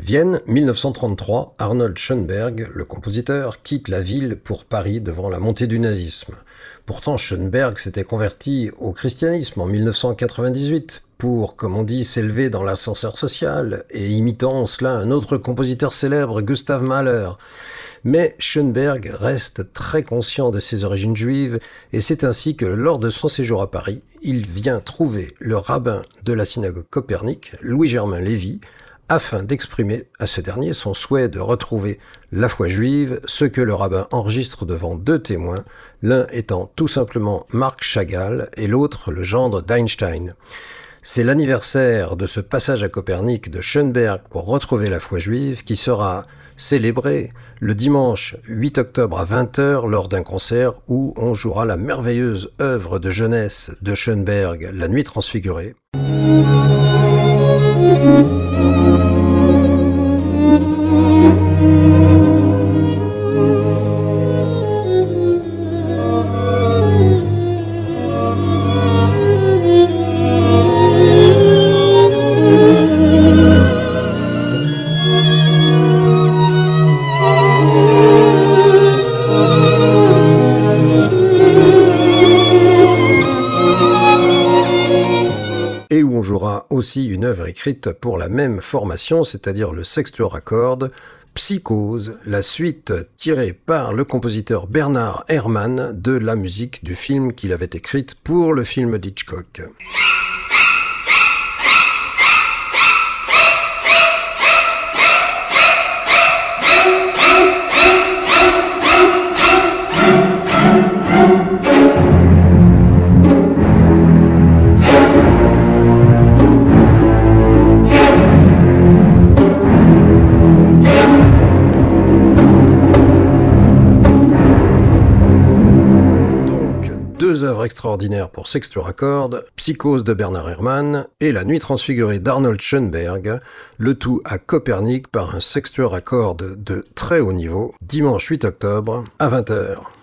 Vienne, 1933, Arnold Schoenberg, le compositeur, quitte la ville pour Paris devant la montée du nazisme. Pourtant, Schoenberg s'était converti au christianisme en 1998 pour, comme on dit, s'élever dans l'ascenseur social et imitant en cela un autre compositeur célèbre, Gustav Mahler. Mais Schoenberg reste très conscient de ses origines juives et c'est ainsi que lors de son séjour à Paris, il vient trouver le rabbin de la synagogue Copernic, Louis-Germain Lévy, afin d'exprimer à ce dernier son souhait de retrouver la foi juive, ce que le rabbin enregistre devant deux témoins, l'un étant tout simplement Marc Chagall et l'autre le gendre d'Einstein. C'est l'anniversaire de ce passage à Copernic de Schoenberg pour retrouver la foi juive qui sera célébré le dimanche 8 octobre à 20h lors d'un concert où on jouera la merveilleuse œuvre de jeunesse de Schoenberg, La Nuit transfigurée. Aussi une œuvre écrite pour la même formation, c'est-à-dire le sextuor à Psychose, la suite tirée par le compositeur Bernard Herrmann de la musique du film qu'il avait écrite pour le film d'Hitchcock. Œuvres extraordinaires pour sextuor à cordes, Psychose de Bernard Herrmann et La Nuit transfigurée d'Arnold Schoenberg, le tout à Copernic par un sextuor à cordes de très haut niveau, dimanche 8 octobre à 20h.